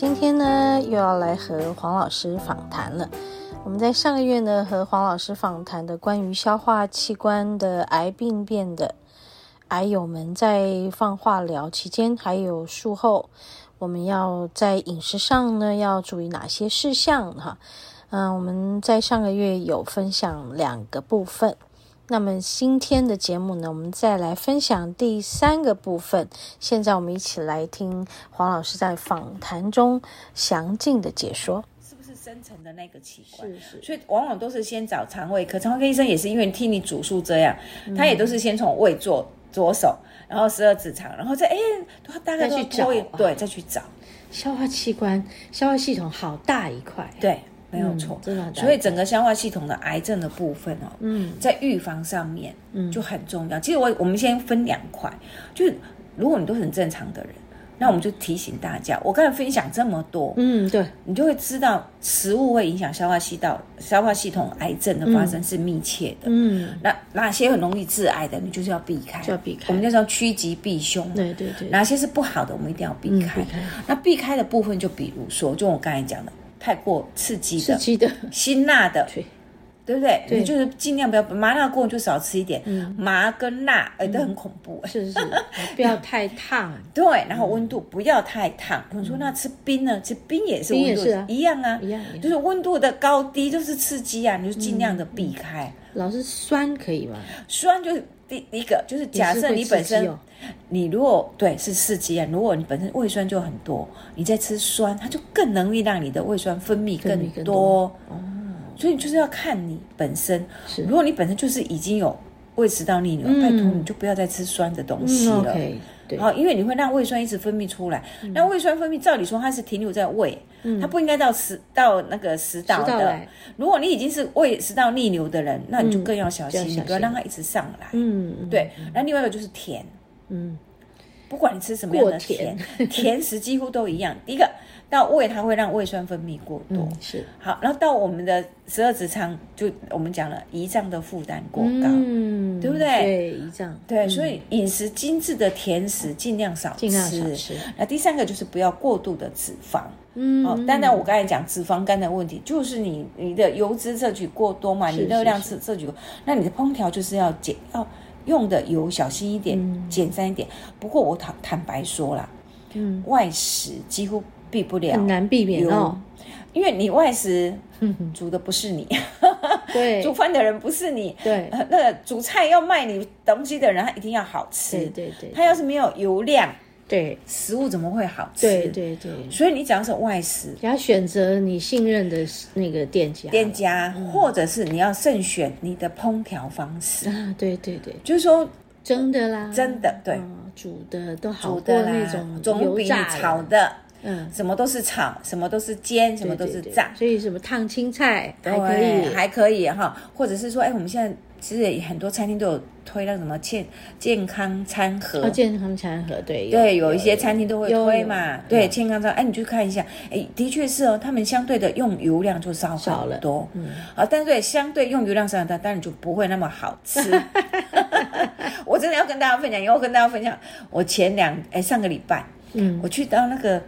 今天呢，又要来和黄老师访谈了。我们在上个月呢，和黄老师访谈的关于消化器官的癌病变的癌友们，在放化疗期间还有术后，我们要在饮食上呢，要注意哪些事项哈？嗯，我们在上个月有分享两个部分。那么今天的节目呢，我们再来分享第三个部分。现在我们一起来听黄老师在访谈中详尽的解说，是不是深层的那个器官？是是。所以往往都是先找肠胃科，肠胃科医生也是因为听你主诉这样，嗯、他也都是先从胃做着手，然后十二指肠，然后再哎，他大概去找，对，再去找消化器官、消化系统好大一块，对。没有错，嗯、真的，所以整个消化系统的癌症的部分哦，嗯，在预防上面，嗯，就很重要。嗯、其实我我们先分两块，就是如果你都很正常的人，那我们就提醒大家，我刚才分享这么多，嗯，对，你就会知道食物会影响消化系道，消化系统癌症的发生是密切的，嗯，那哪些很容易致癌的，你就是要避开，就要避开，我们就叫趋吉避凶，对对对，哪些是不好的，我们一定要避开。嗯、避开。那避开的部分，就比如说，就我刚才讲的。太过刺激的、刺激的、辛辣的，对，对不对？对，你就是尽量不要麻辣锅就少吃一点，嗯、麻跟辣哎都很恐怖，是是是，不要太烫，对，然后温度不要太烫。你说那吃冰呢？吃冰也是温度一样啊，一样，就是温度的高低就是刺激啊，你就尽量的避开。老是酸可以吗？酸就是第一个，就是假设你本身。你如果对是刺激啊，如果你本身胃酸就很多，你再吃酸，它就更容易让你的胃酸分泌更多。更多哦，所以就是要看你本身。如果你本身就是已经有胃食道逆流，嗯、拜托你就不要再吃酸的东西了。嗯、okay, 好，因为你会让胃酸一直分泌出来。那、嗯、胃酸分泌，照理说它是停留在胃，嗯、它不应该到食到那个食道的。道如果你已经是胃食道逆流的人，那你就更要小心，嗯、你不要让它一直上来。嗯，对。那另外一个就是甜。嗯，不管你吃什么样的甜，甜，甜食几乎都一样。第一个到胃，它会让胃酸分泌过多，嗯、是好。然后到我们的十二指肠，就我们讲了胰脏的负担过高，嗯，对不对？对，胰脏。对，所以饮食精致的甜食尽量少吃。尽量少吃。那第三个就是不要过度的脂肪。嗯，哦，当然我刚才讲脂肪肝的问题，就是你你的油脂摄取过多嘛，你热量摄摄取过，那你的烹调就是要减要。用的油小心一点，嗯、简单一点。不过我坦坦白说啦，嗯，外食几乎避不了，很难避免哦。因为你外食，煮的不是你，对，煮饭的人不是你，对，那个煮菜要卖你东西的人，他一定要好吃，对对对。他要是没有油量。对，食物怎么会好吃？对对对，所以你讲是外食，你要选择你信任的那个店家，店家，或者是你要慎选你的烹调方式。啊。对对对，就是说蒸的啦，蒸的，对，煮的都好过那种总比炒的，嗯，什么都是炒，什么都是煎，什么都是炸，所以什么烫青菜还可以，还可以哈，或者是说，哎，我们现在。其实很多餐厅都有推那个什么健健康餐盒，哦，健康餐盒，对对，有一些餐厅都会推嘛，对，健康餐，哎，你去看一下，哎，的确是哦，他们相对的用油量就少少了多，嗯，啊，但是对，相对用油量少很多，当然就不会那么好吃。我真的要跟大家分享，以后跟大家分享，我前两哎上个礼拜，嗯，我去到那个。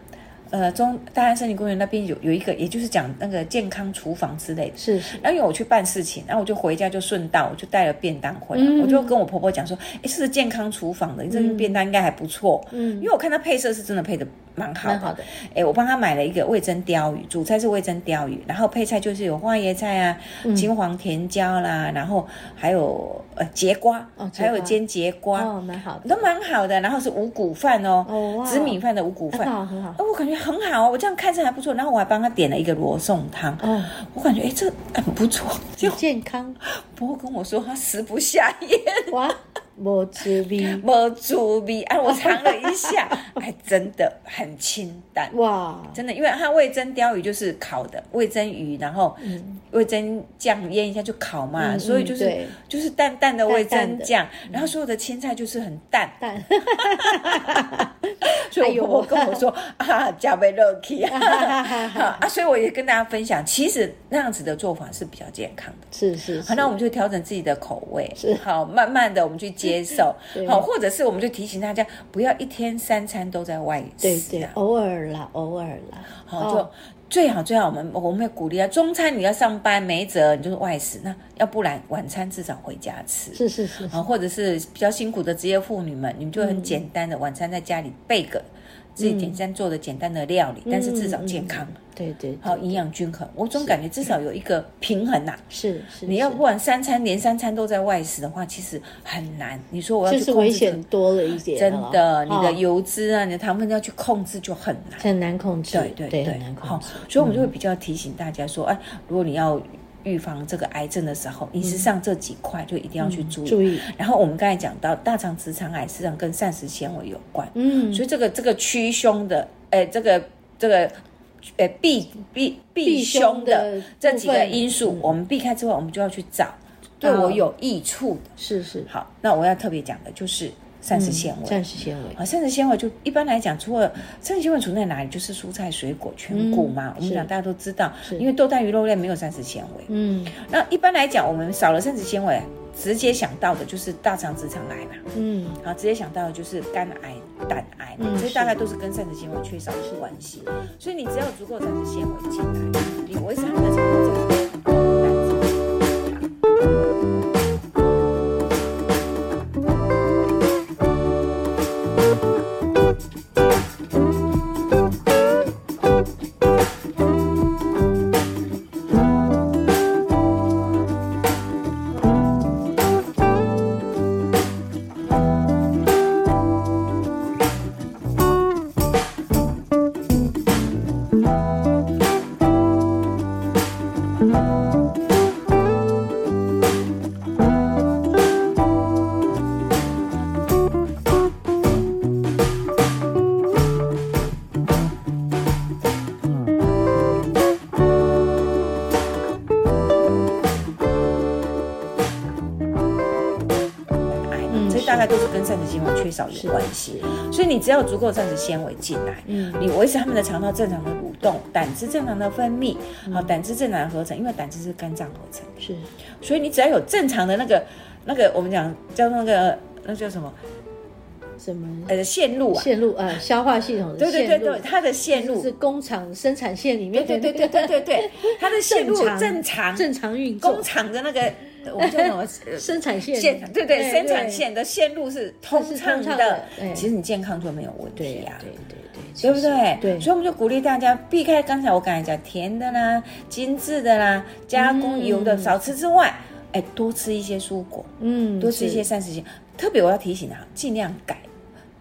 呃，中大安森林公园那边有有一个，也就是讲那个健康厨房之类的。是是。然后因为我去办事情，然后我就回家就顺道，我就带了便当回来，嗯、我就跟我婆婆讲说，哎，这是健康厨房的，你这个便当应该还不错。嗯。因为我看它配色是真的配的蛮好的。蛮好的。哎，我帮他买了一个味噌鲷鱼，主菜是味噌鲷鱼，然后配菜就是有花椰菜啊、金黄甜椒啦，然后还有呃节瓜，哦，还有煎节瓜，哦，蛮好的，都蛮好的。然后是五谷饭哦，哦，紫米饭的五谷饭，很好很好。我感觉。很好，我这样看着还不错，然后我还帮他点了一个罗宋汤，哦，我感觉哎，这很不错，就健康。不过跟我说他食不下咽，哇，没滋味，无滋味。哎，我尝了一下，哎，真的很清淡。哇，真的，因为它味增鲷鱼就是烤的味增鱼，然后味增酱腌一下就烤嘛，所以就是就是淡淡的味增酱，然后所有的青菜就是很淡。淡。所以我婆婆跟我说啊，加杯热气啊，啊，所以我也跟大家分享，其实那样子的做法是比较健康的，是是。好，那我们就调整自己的口味，是。好，慢慢的我们去接受，好，或者是我们就提醒大家，不要一天三餐都在外食，对对，偶尔啦，偶尔啦，好，就最好最好，我们我们会鼓励啊，中餐你要上班没辙，你就是外食，那要不然晚餐至少回家吃，是是是，啊，或者是比较辛苦的职业妇女们，你们就很简单的晚餐在家里备个。自己简单做的简单的料理，但是至少健康，对对，好营养均衡。我总感觉至少有一个平衡呐。是是，你要不然三餐连三餐都在外食的话，其实很难。你说我要去控制，就是危险多了一点。真的，你的油脂啊，你的糖分要去控制就很难，很难控制。对对对，很难控制。所以我们就会比较提醒大家说，哎，如果你要。预防这个癌症的时候，饮食上这几块就一定要去注意。注意。然后我们刚才讲到大肠直肠癌，实际上跟膳食纤维有关。嗯。所以这个这个驱凶的，哎，这个这个，哎，避避避凶的这几个因素，我们避开之后，我们就要去找对我有益处的。是是。好，那我要特别讲的就是。膳食纤维，膳食纤维，啊，膳食纤维就一般来讲，除了膳食纤维存在哪里，就是蔬菜、水果、全谷嘛。我们讲大家都知道，因为豆、蛋、鱼、肉类没有膳食纤维。嗯，那一般来讲，我们少了膳食纤维，直接想到的就是大肠直肠癌嘛。嗯，好，直接想到的就是肝癌、胆癌，所以大概都是跟膳食纤维缺少有关系。所以你只要足够膳食纤维进来，你维持它们的少有关系，所以你只要足够膳食纤维进来，嗯，你维持他们的肠道正常的蠕动，胆汁正常的分泌，好，胆汁正常的合成，因为胆汁是肝脏合成。的，是，所以你只要有正常的那个那个我们讲叫那个那叫什么？什么？呃线路啊，线路啊消化系统的对对对对，它的线路。是工厂生产线里面，对对对对对对，它的线路正常正常运作，工厂的那个。我们叫什么？生产线线对对，生产线的线路是通畅的。其实你健康就没有问题呀，对对对，对不对？对，所以我们就鼓励大家避开刚才我刚才讲甜的啦、精致的啦、加工油的少吃之外，哎，多吃一些蔬果，嗯，多吃一些膳食纤维。特别我要提醒啊，尽量改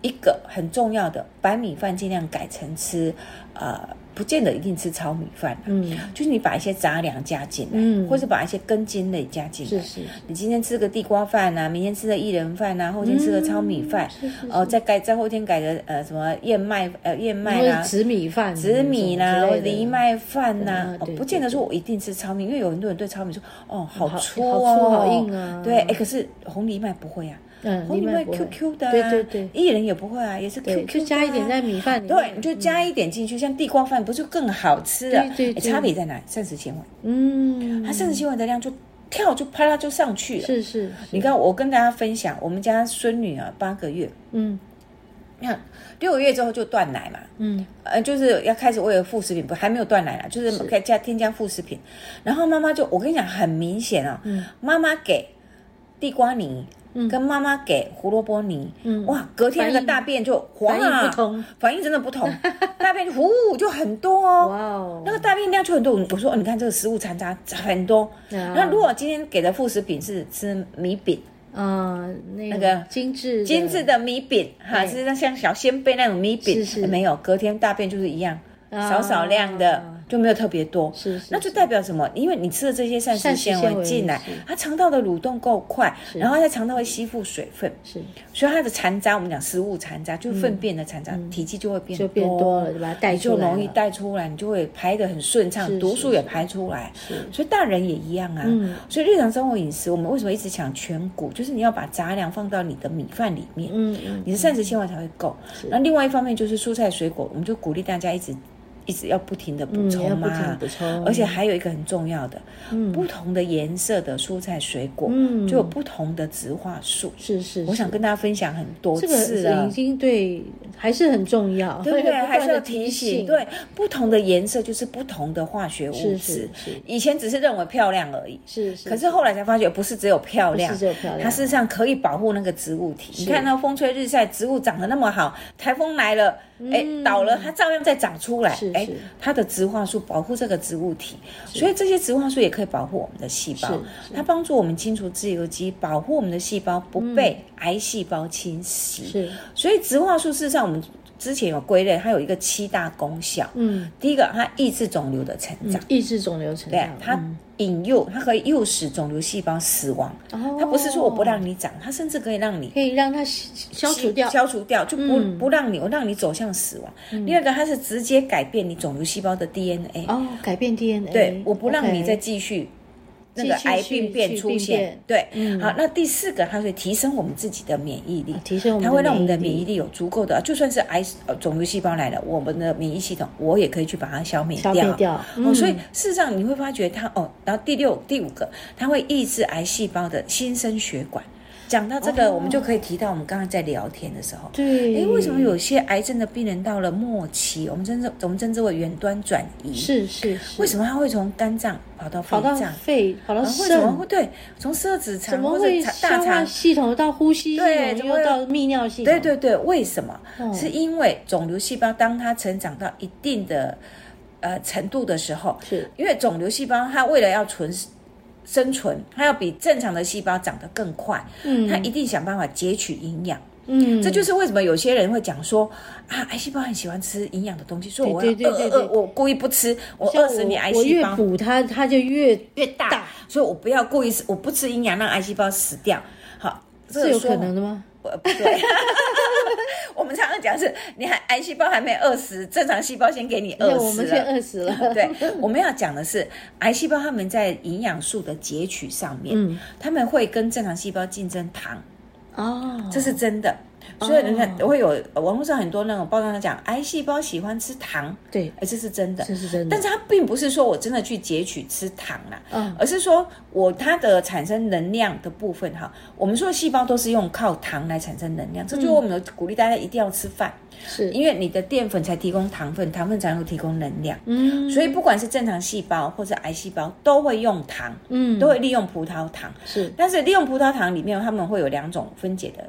一个很重要的白米饭，尽量改成吃呃。不见得一定吃糙米饭，嗯，就是你把一些杂粮加进来，嗯，或是把一些根茎类加进来，是是。你今天吃个地瓜饭呐，明天吃个薏仁饭呐，后天吃个糙米饭，哦，再改再后天改个呃什么燕麦呃燕麦啦，紫米饭，紫米啦，藜麦饭呐，哦，不见得说我一定吃糙米，因为有很多人对糙米说，哦，好粗哦，好硬啊，对，哎，可是红藜麦不会啊。嗯，红藜麦 QQ 的，对对对，薏仁也不会啊，也是 QQ，就加一点在米饭里面，对，你就加一点进去，像地瓜饭不就更好吃啊？对对，差别在哪？里？膳食纤维，嗯，它膳食纤维的量就跳就啪啦就上去了。是是，你看我跟大家分享，我们家孙女啊八个月，嗯，你看六个月之后就断奶嘛，嗯，呃，就是要开始喂副食品，不还没有断奶啦，就是可以加添加副食品，然后妈妈就我跟你讲很明显啊，嗯，妈妈给地瓜泥。跟妈妈给胡萝卜泥，嗯，哇，隔天那个大便就黄啊，不同，反应真的不同，大便就呼就很多哦，哇哦，那个大便量就很多。我说，你看这个食物残渣很多。那如果今天给的副食品是吃米饼，嗯，那个精致精致的米饼，哈，是那像小仙贝那种米饼，是是，没有，隔天大便就是一样，少少量的。就没有特别多，是，是，那就代表什么？因为你吃的这些膳食纤维进来，它肠道的蠕动够快，然后它肠道会吸附水分，是，所以它的残渣，我们讲食物残渣，就是粪便的残渣，体积就会变就变多了，对吧带就容易带出来，你就会排得很顺畅，毒素也排出来。是，所以大人也一样啊。嗯，所以日常生活饮食，我们为什么一直讲全谷？就是你要把杂粮放到你的米饭里面，嗯嗯，你的膳食纤维才会够。那另外一方面就是蔬菜水果，我们就鼓励大家一直。一直要不停的补充嘛，嗯、补充，而且还有一个很重要的，嗯、不同的颜色的蔬菜水果，嗯、就有不同的植化素。是是，是，我想跟大家分享很多次了，这个已经对，还是很重要，对不对？还是要提醒，对，不同的颜色就是不同的化学物质。是是是，以前只是认为漂亮而已，是是，可是后来才发觉不是只有漂亮，只有漂亮，它事实上可以保护那个植物体。你看那风吹日晒，植物长得那么好，台风来了。哎，倒了，它照样再长出来。哎，它的植化素保护这个植物体，所以这些植化素也可以保护我们的细胞。它帮助我们清除自由基，保护我们的细胞不被癌细胞侵袭。是，所以植化素事实上我们之前有归类，它有一个七大功效。嗯，第一个，它抑制肿瘤的成长，抑制肿瘤成长。对，它。引诱它可以诱使肿瘤细胞死亡，哦、它不是说我不让你长，它甚至可以让你可以让它消除掉，消除掉就不、嗯、不让你我让你走向死亡。嗯、第二个，它是直接改变你肿瘤细胞的 DNA 哦，改变 DNA，对，我不让你再继续。那个癌病变出现，对，嗯、好，那第四个，它会提升我们自己的免疫力，提升我们，它会让我们的免疫力有足够的，就算是癌肿瘤细胞来了，我们的免疫系统，我也可以去把它消灭掉。消灭掉，嗯、哦，所以事实上你会发觉它，哦，然后第六、第五个，它会抑制癌细胞的新生血管。讲到这个，哦、我们就可以提到我们刚刚在聊天的时候，对，哎，为什么有些癌症的病人到了末期，我们称之我们称之为远端转移，是是是，为什么他会从肝脏跑到肺脏、肺、跑到肾？为什么会对？从十二指肠，怎么会消化系统到呼吸系统，对，又到泌尿系统？对对对，为什么？哦、是因为肿瘤细胞当它成长到一定的呃程度的时候，是因为肿瘤细胞它为了要存。生存，它要比正常的细胞长得更快，嗯，它一定想办法截取营养，嗯，这就是为什么有些人会讲说啊，癌细胞很喜欢吃营养的东西，所以我要饿饿饿，我故意不吃，我饿死你癌细胞，我越补它，它就越越大，所以我不要故意，我不吃营养让癌细胞死掉，好，这是有可能的吗？不对。我们常常讲是，你还癌细胞还没饿死，正常细胞先给你饿死了。我们先饿死了。对，我们要讲的是，癌细胞他们在营养素的截取上面，嗯，他们会跟正常细胞竞争糖。哦，这是真的。所以你看，会有网络上很多那种报道讲，癌细胞喜欢吃糖，对，这是真的，这是真的。但是它并不是说我真的去截取吃糖啦，嗯，而是说我它的产生能量的部分哈，我们说的细胞都是用靠糖来产生能量，这就是我们鼓励大家一定要吃饭，是。因为你的淀粉才提供糖分，糖分才能够提供能量，嗯，所以不管是正常细胞或者癌细胞都会用糖，嗯，都会利用葡萄糖，是，但是利用葡萄糖里面它们会有两种分解的。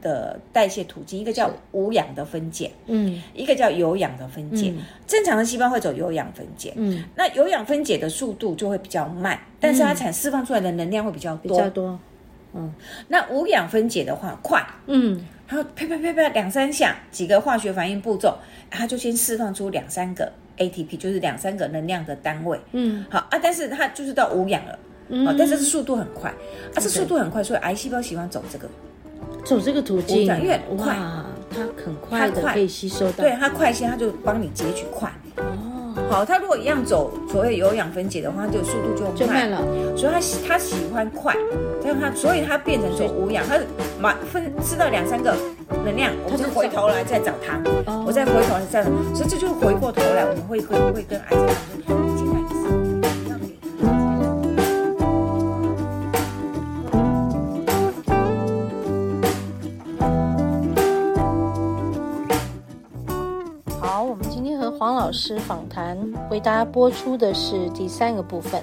的代谢途径，一个叫无氧的分解，嗯，一个叫有氧的分解。嗯、正常的细胞会走有氧分解，嗯，那有氧分解的速度就会比较慢，嗯、但是它产释放出来的能量会比较多，比较多，嗯。那无氧分解的话快，嗯，它啪啪啪啪两三下，几个化学反应步骤，它就先释放出两三个 ATP，就是两三个能量的单位，嗯，好啊，但是它就是到无氧了，嗯，但是速度很快，啊，这速度很快，所以癌细胞喜欢走这个。走这个途径，因为快，它很快的可以吸收到，对，它快些，它就帮你截取快。哦，好，它如果一样走所谓有氧分解的话，就速度就慢了。所以它它喜欢快，但它所以它变成说无氧，它马分吃到两三个能量，我就回头来再找它，我再回头来再找，所以这就回过头来，我们会会会跟癌症。老师访谈为大家播出的是第三个部分。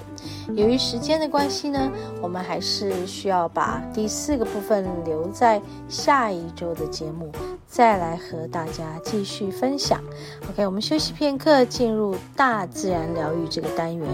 由于时间的关系呢，我们还是需要把第四个部分留在下一周的节目再来和大家继续分享。OK，我们休息片刻，进入大自然疗愈这个单元。